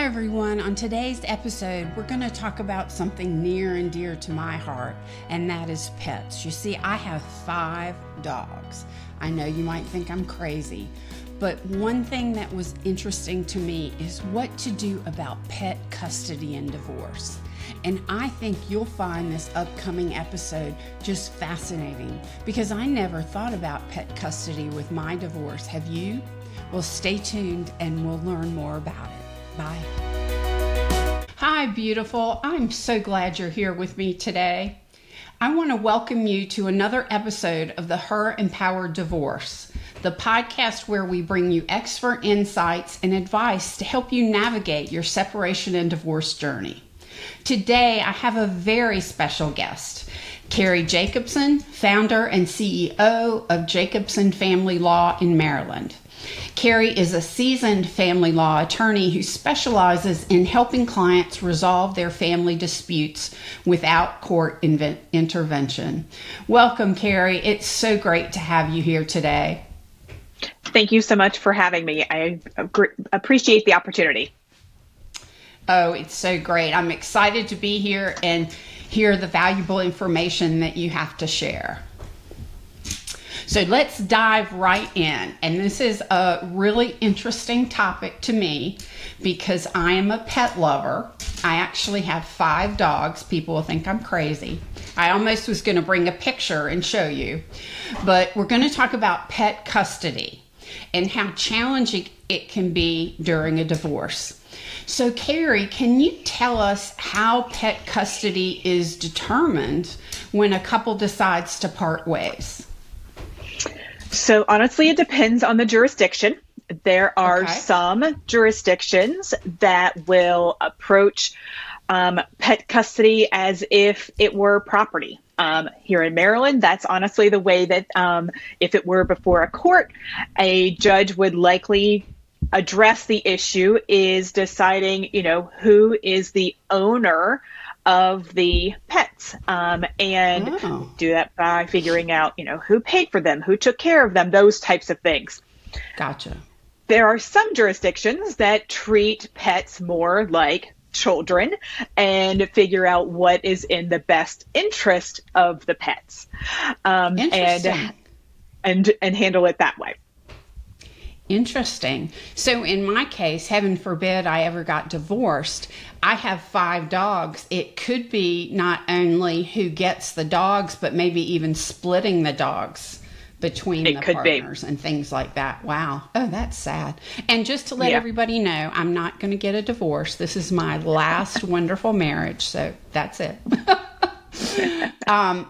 Hi, everyone. On today's episode, we're going to talk about something near and dear to my heart, and that is pets. You see, I have five dogs. I know you might think I'm crazy, but one thing that was interesting to me is what to do about pet custody and divorce. And I think you'll find this upcoming episode just fascinating because I never thought about pet custody with my divorce. Have you? Well, stay tuned and we'll learn more about it. Bye. Hi, beautiful. I'm so glad you're here with me today. I want to welcome you to another episode of the Her Empowered Divorce, the podcast where we bring you expert insights and advice to help you navigate your separation and divorce journey. Today, I have a very special guest, Cary Jacobson, founder and CEO of Jacobson Family Law in Maryland. Cary is a seasoned family law attorney who specializes in helping clients resolve their family disputes without court intervention. Welcome, Cary. It's so great to have you here today. Thank you so much for having me. I appreciate the opportunity. Oh, it's so great. I'm excited to be here and hear the valuable information that you have to share. So let's dive right in. And this is a really interesting topic to me because I am a pet lover. I actually have five dogs. People will think I'm crazy. I almost was going to bring a picture and show you, but we're going to talk about pet custody and how challenging it can be during a divorce. So, Cary, can you tell us how pet custody is determined when a couple decides to part ways? So honestly, it depends on the jurisdiction. There are okay. some jurisdictions that will approach um, pet custody as if it were property. Um, here in Maryland, that's honestly the way that um, if it were before a court, a judge would likely address the issue is deciding, you know, who is the owner of the pets um, and oh. do that by figuring out, you know, who paid for them, who took care of them, those types of things. Gotcha. There are some jurisdictions that treat pets more like children and figure out what is in the best interest of the pets um, and and and handle it that way Interesting. So, in my case, heaven forbid I ever got divorced, I have five dogs. It could be not only who gets the dogs, but maybe even splitting the dogs between it the partners be. and things like that. Wow. Oh, that's sad. And just to let yeah. everybody know, I'm not going to get a divorce. This is my last wonderful marriage. So, that's it. um,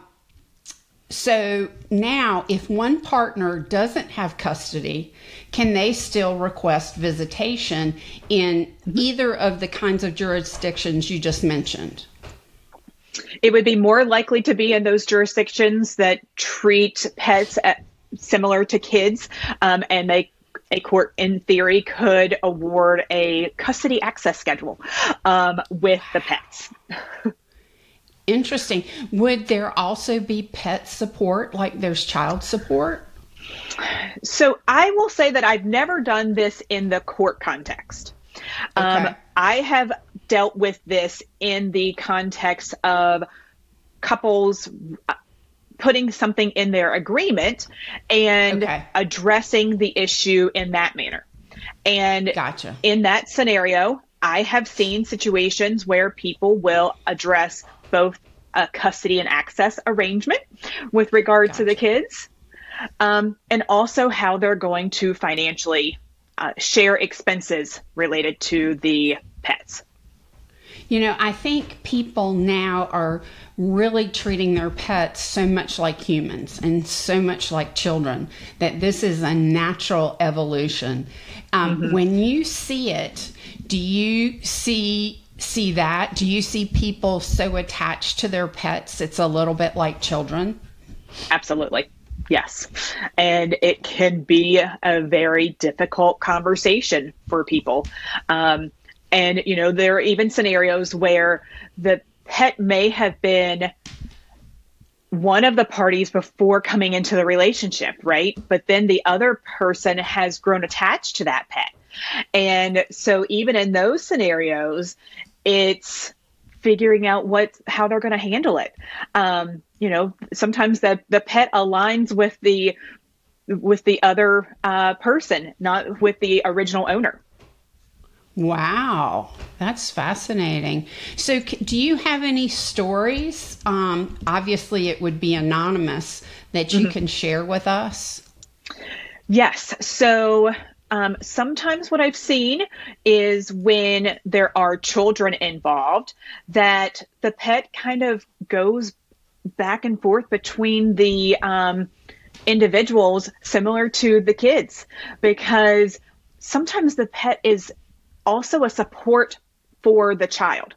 so now, if one partner doesn't have custody, can they still request visitation in mm-hmm. either of the kinds of jurisdictions you just mentioned? It would be more likely to be in those jurisdictions that treat pets similar to kids, um, and they a court in theory could award a custody access schedule um, with the pets. Interesting. Would there also be pet support like there's child support? So I will say that I've never done this in the court context. Um, okay. Um, I have dealt with this in the context of couples uh, putting something in their agreement and okay. addressing the issue in that manner. And gotcha. in that scenario, I have seen situations where people will address both a custody and access arrangement with regard gotcha. to the kids, um, and also how they're going to financially uh, share expenses related to the pets. You know, I think people now are really treating their pets so much like humans and so much like children that this is a natural evolution. Um, mm-hmm. When you see it, do you see see that? Do you see people so attached to their pets it's a little bit like children? Absolutely. Yes. And it can be a very difficult conversation for people. Um, and, you know, there are even scenarios where the pet may have been one of the parties before coming into the relationship, right? But then the other person has grown attached to that pet And so even in those scenarios, it's figuring out what how they're going to handle it. Um, you know, sometimes the the pet aligns with the with the other uh, person, not with the original owner. Wow, that's fascinating. So, do you have any stories? Um, obviously, it would be anonymous that you mm-hmm. can share with us. Yes. So, um, sometimes what I've seen is when there are children involved, that the pet kind of goes back and forth between the um, individuals, similar to the kids, because sometimes the pet is also a support for the child,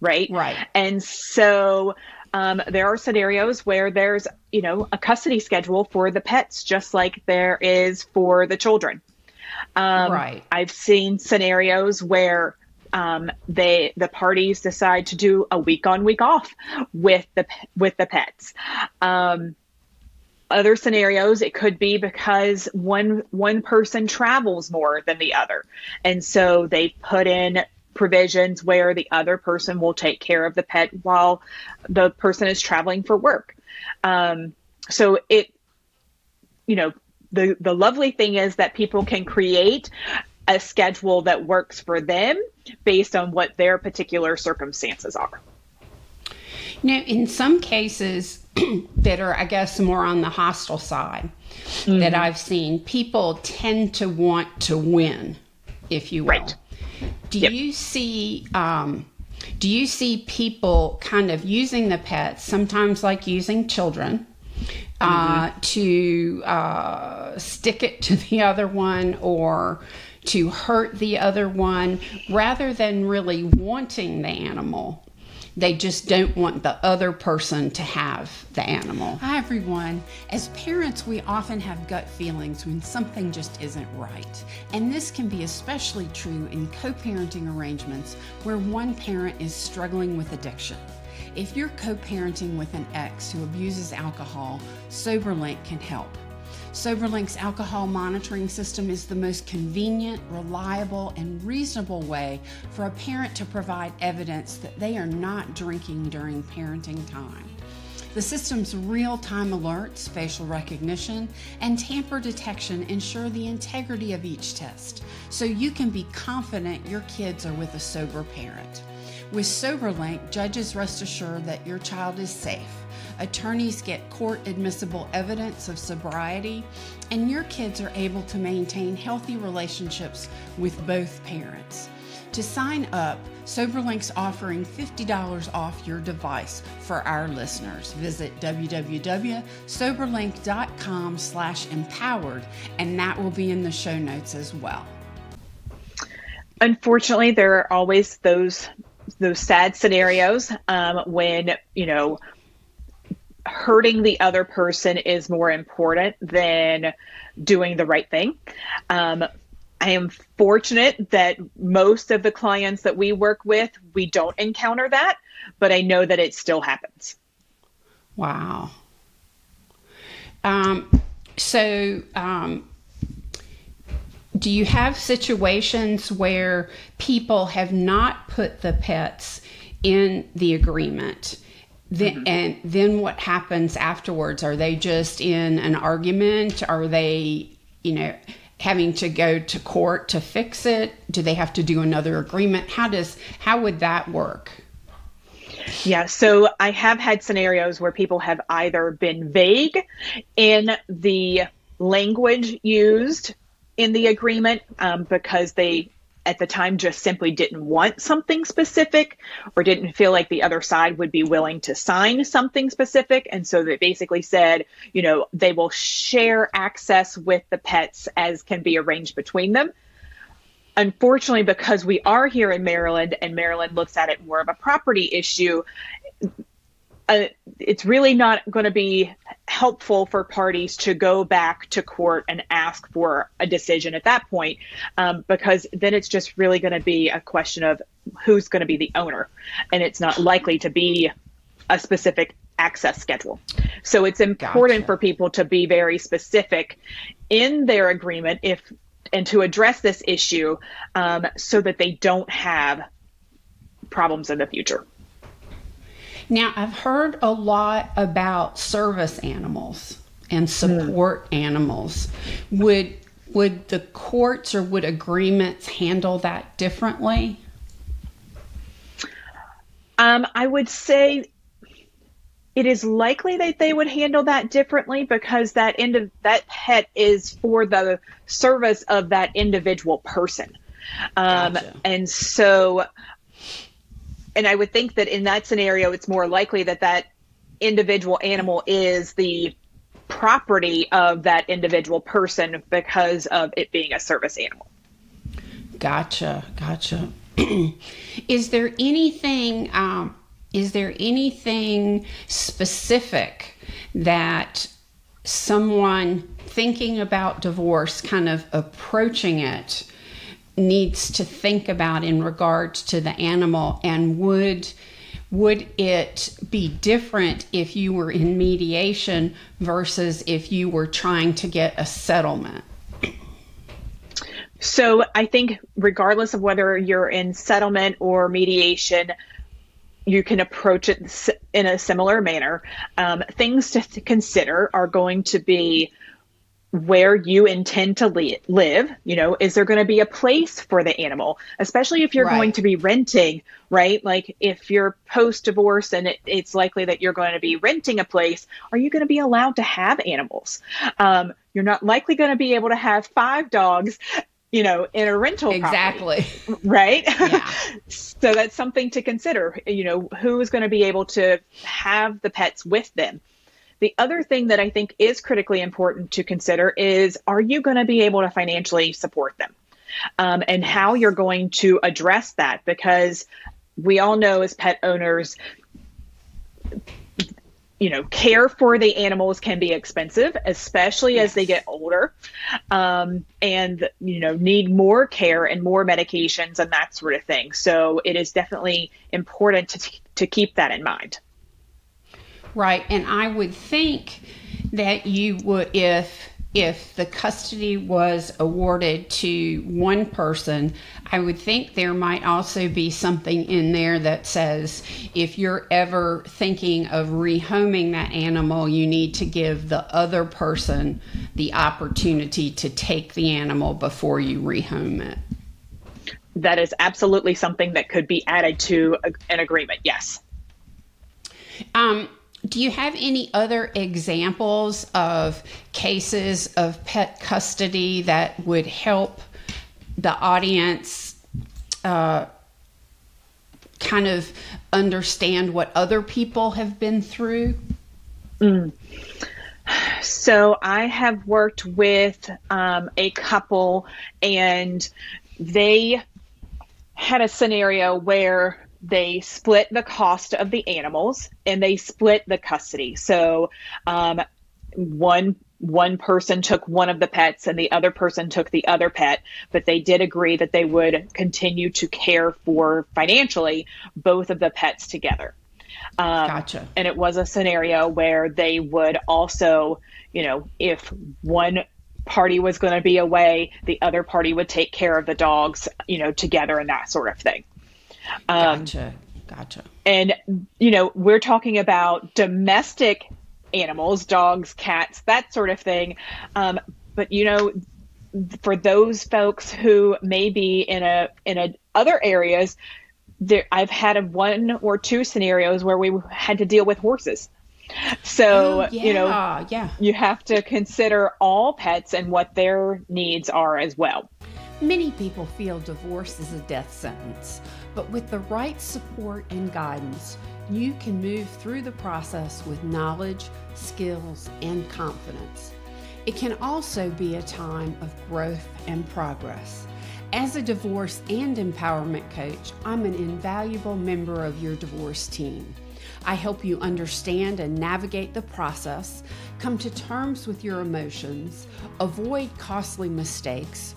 right? Right. And so um, there are scenarios where there's, you know, a custody schedule for the pets, just like there is for the children. Um, right. I've seen scenarios where um, they the parties decide to do a week on week off with the with the pets. Um, other scenarios it could be because one one person travels more than the other and so they put in provisions where the other person will take care of the pet while the person is traveling for work um, so it you know the the lovely thing is that people can create a schedule that works for them based on what their particular circumstances are now, in some cases that are, I guess, more on the hostile side mm-hmm. that I've seen, people tend to want to win, if you will. Right. Do yep. you see? Um, do you see people kind of using the pets, sometimes like using children, uh, mm-hmm. to uh, stick it to the other one or to hurt the other one rather than really wanting the animal? They just don't want the other person to have the animal. Hi, everyone. As parents, we often have gut feelings when something just isn't right. And this can be especially true in co parenting arrangements where one parent is struggling with addiction. If you're co parenting with an ex who abuses alcohol, SoberLink can help. SoberLink's alcohol monitoring system is the most convenient, reliable, and reasonable way for a parent to provide evidence that they are not drinking during parenting time. The system's real time alerts, facial recognition, and tamper detection ensure the integrity of each test, so you can be confident your kids are with a sober parent. With SoberLink, judges rest assured that your child is safe attorneys get court admissible evidence of sobriety, and your kids are able to maintain healthy relationships with both parents. To sign up, SoberLink's offering $50 off your device for our listeners. Visit www.soberlink.com slash empowered, and that will be in the show notes as well. Unfortunately, there are always those those sad scenarios um, when you know hurting the other person is more important than doing the right thing. Um, I am fortunate that most of the clients that we work with, we don't encounter that, but I know that it still happens. Wow. Um, so, um, do you have situations where people have not put the pets in the agreement then, mm-hmm. And then what happens afterwards? Are they just in an argument? Are they, you know, having to go to court to fix it? Do they have to do another agreement? How does how would that work? Yeah, so I have had scenarios where people have either been vague in the language used in the agreement um, because they at the time just simply didn't want something specific or didn't feel like the other side would be willing to sign something specific. And so they basically said, you know, they will share access with the pets as can be arranged between them. Unfortunately, because we are here in Maryland and Maryland looks at it more of a property issue, uh, it's really not going to be helpful for parties to go back to court and ask for a decision at that point, um, because then it's just really going to be a question of who's going to be the owner, and it's not likely to be a specific access schedule. So it's important gotcha. for people to be very specific in their agreement if and to address this issue um, so that they don't have problems in the future. Now, I've heard a lot about service animals and support mm. animals. Would would the courts or would agreements handle that differently? Um, I would say it is likely that they would handle that differently because that end of that pet is for the service of that individual person. Um, gotcha. And so, and I would think that in that scenario, it's more likely that that individual animal is the property of that individual person because of it being a service animal. Gotcha, gotcha. is there anything? Um, is there anything specific that someone thinking about divorce, kind of approaching it, needs to think about in regards to the animal, and would would it be different if you were in mediation versus if you were trying to get a settlement? So I think, regardless of whether you're in settlement or mediation, you can approach it in a similar manner. Um, things to consider are going to be where you intend to li- live. You know, is there going to be a place for the animal, especially if you're right. going to be renting, right? Like if you're post divorce and it, it's likely that you're going to be renting a place, are you going to be allowed to have animals? Um, you're not likely going to be able to have five dogs you know, in a rental exactly property, right? Yeah. so that's something to consider. You know, who is going to be able to have the pets with them? The other thing that I think is critically important to consider is are you going to be able to financially support them? Um, and how you're going to address that because we all know as pet owners, you know, care for the animals can be expensive, especially yes. as they get older, um, and you know need more care and more medications and that sort of thing. So it is definitely important to to keep that in mind. Right. And I would think that you would, if if the custody was awarded to one person, I would think there might also be something in there that says if you're ever thinking of rehoming that animal, you need to give the other person the opportunity to take the animal before you rehome it. That is absolutely something that could be added to an agreement, yes. Um, do you have any other examples of cases of pet custody that would help the audience uh, kind of understand what other people have been through? Mm. So I have worked with um, a couple, and they had a scenario where they split the cost of the animals and they split the custody. So um, one one person took one of the pets and the other person took the other pet, but they did agree that they would continue to care for financially both of the pets together. Um, gotcha. And it was a scenario where they would also, you know, if one party was going to be away, the other party would take care of the dogs, you know, together and that sort of thing. Um, gotcha. Gotcha. And, you know, we're talking about domestic animals, dogs, cats, that sort of thing. Um, but, you know, for those folks who may be in a in a other areas, there I've had a one or two scenarios where we had to deal with horses. So, oh, yeah, you know, yeah. you have to consider all pets and what their needs are as well. Many people feel divorce is a death sentence. But with the right support and guidance, you can move through the process with knowledge, skills, and confidence. It can also be a time of growth and progress. As a divorce and empowerment coach, I'm an invaluable member of your divorce team. I help you understand and navigate the process, come to terms with your emotions, avoid costly mistakes,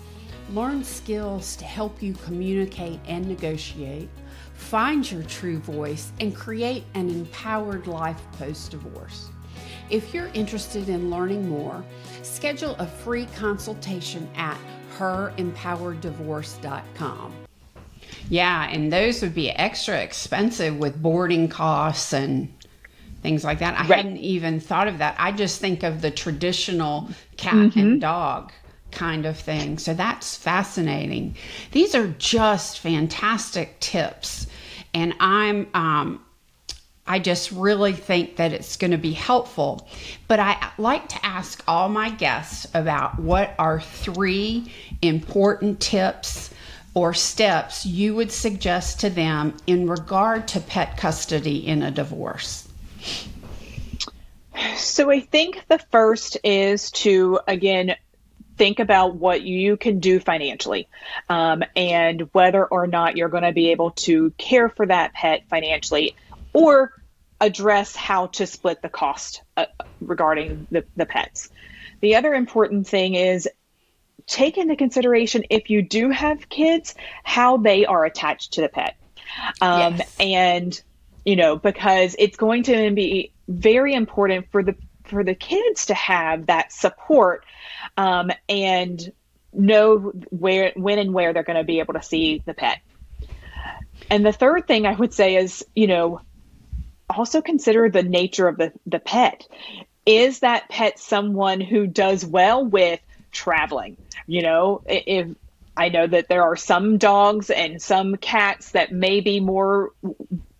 learn skills to help you communicate and negotiate, find your true voice, and create an empowered life post divorce. If you're interested in learning more, schedule a free consultation at herempowereddivorce.com. Yeah, and those would be extra expensive with boarding costs and things like that. I right. hadn't even thought of that. I just think of the traditional cat mm-hmm. and dog kind of thing. So that's fascinating. These are just fantastic tips. And I'm um, I just really think that it's going to be helpful. But I like to ask all my guests about what are three important tips or steps you would suggest to them in regard to pet custody in a divorce? So I think the first is to, again, think about what you can do financially um, and whether or not you're going to be able to care for that pet financially or address how to split the cost uh, regarding the, the pets. The other important thing is take into consideration if you do have kids, how they are attached to the pet. Um, yes. And, you know, because it's going to be very important for the for the kids to have that support um, and know where when and where they're going to be able to see the pet. And the third thing I would say is, you know, also consider the nature of the, the pet. Is that pet someone who does well with traveling? You know, if I know that there are some dogs and some cats that may be more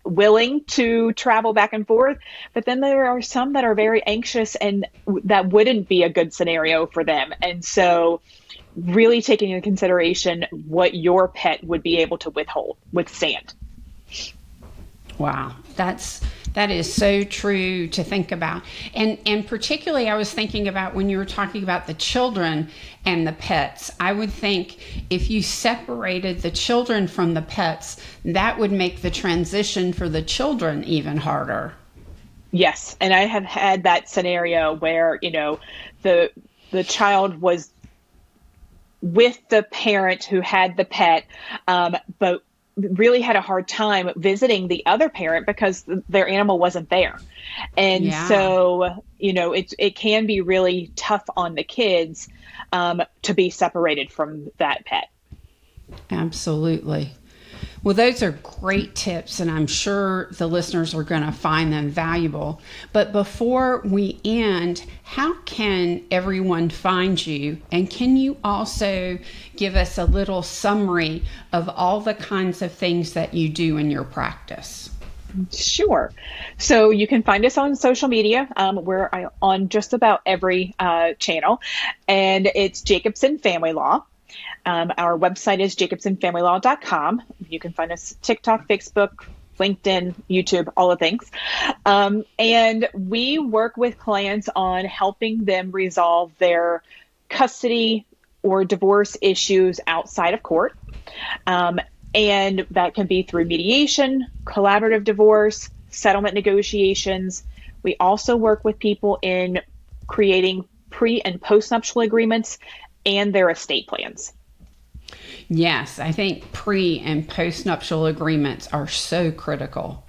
willing to travel back and forth, but then there are some that are very anxious and that wouldn't be a good scenario for them. And so, really taking into consideration what your pet would be able to withhold, withstand. Wow, that's that is so true to think about. And and particularly I was thinking about when you were talking about the children and the pets. I would think if you separated the children from the pets, that would make the transition for the children even harder. Yes, and I have had that scenario where, you know, the the child was with the parent who had the pet, um, but really had a hard time visiting the other parent because their animal wasn't there. And yeah. so, you know, it, it can be really tough on the kids um, to be separated from that pet. Absolutely. Well, those are great tips, and I'm sure the listeners are going to find them valuable. But before we end, how can everyone find you? And can you also give us a little summary of all the kinds of things that you do in your practice? Sure. So you can find us on social media. Um, we're on just about every uh, channel, and it's Jacobson Family Law. Um, our website is jacobsonfamilylaw.com. You can find us TikTok, Facebook, LinkedIn, YouTube, all the things. Um, and we work with clients on helping them resolve their custody or divorce issues outside of court. Um, and that can be through mediation, collaborative divorce, settlement negotiations. We also work with people in creating pre and postnuptial agreements and their estate plans. Yes, I think pre and postnuptial agreements are so critical.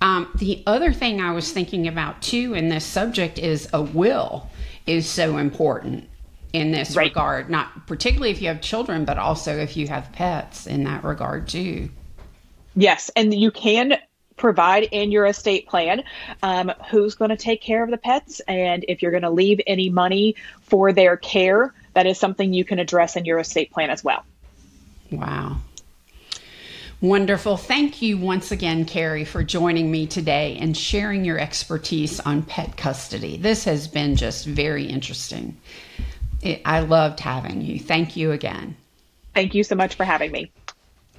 Um, the other thing I was thinking about too in this subject is a will is so important in this right. regard, not particularly if you have children, but also if you have pets in that regard too. Yes, and you can provide in your estate plan um, who's going to take care of the pets and if you're going to leave any money for their care that is something you can address in your estate plan as well Wow. Wonderful. Thank you once again, Cary, for joining me today and sharing your expertise on pet custody. This has been just very interesting. I loved having you. Thank you again. Thank you so much for having me.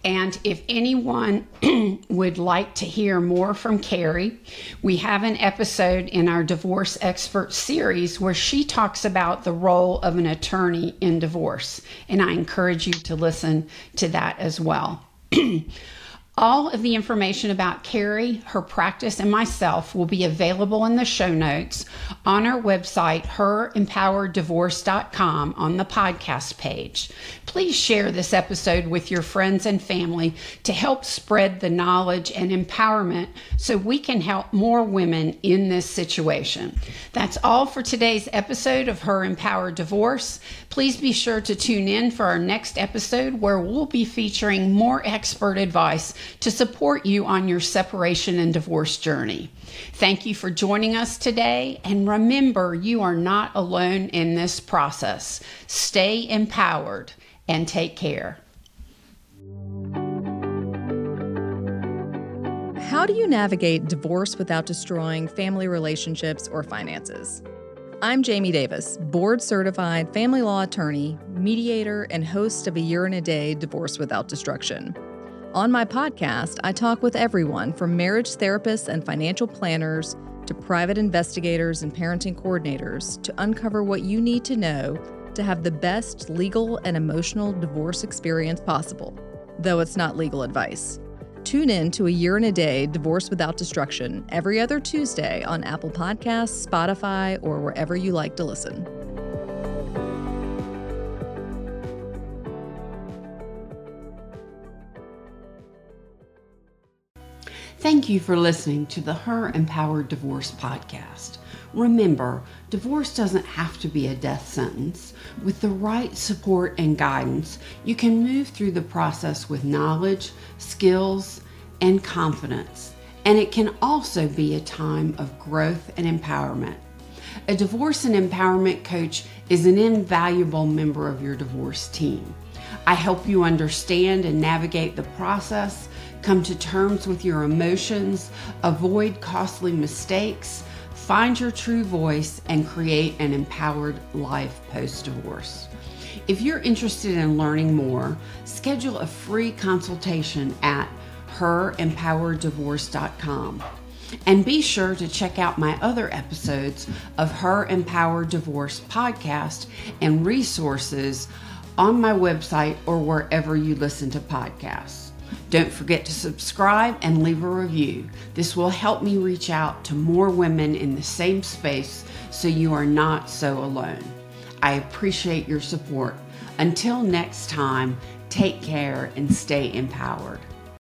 And if anyone would like to hear more from Cary, we have an episode in our Divorce Expert series where she talks about the role of an attorney in divorce. And I encourage you to listen to that as well. All of the information about Cary, her practice, and myself will be available in the show notes on our website, herempowereddivorce.com, on the podcast page. Please share this episode with your friends and family to help spread the knowledge and empowerment so we can help more women in this situation. That's all for today's episode of Her Empowered Divorce. Please be sure to tune in for our next episode where we'll be featuring more expert advice to support you on your separation and divorce journey. Thank you for joining us today, and remember, you are not alone in this process. Stay empowered and take care. How do you navigate divorce without destroying family relationships or finances? I'm Jamie Davis, board certified family law attorney, mediator, and host of A Year and a Day Divorce Without Destruction. On my podcast, I talk with everyone from marriage therapists and financial planners to private investigators and parenting coordinators to uncover what you need to know to have the best legal and emotional divorce experience possible, though it's not legal advice. Tune in to A Year and a Day Divorce Without Destruction every other Tuesday on Apple Podcasts, Spotify, or wherever you like to listen. Thank you for listening to the Her Empowered Divorce podcast. Remember, divorce doesn't have to be a death sentence. With the right support and guidance, you can move through the process with knowledge, skills, and confidence. And it can also be a time of growth and empowerment. A divorce and empowerment coach is an invaluable member of your divorce team. I help you understand and navigate the process, come to terms with your emotions, avoid costly mistakes, find your true voice, and create an empowered life post divorce. If you're interested in learning more, schedule a free consultation at herempowereddivorce.com. And be sure to check out my other episodes of Her Empowered Divorce podcast and resources on my website or wherever you listen to podcasts. Don't forget to subscribe and leave a review. This will help me reach out to more women in the same space so you are not so alone. I appreciate your support. Until next time, take care and stay empowered.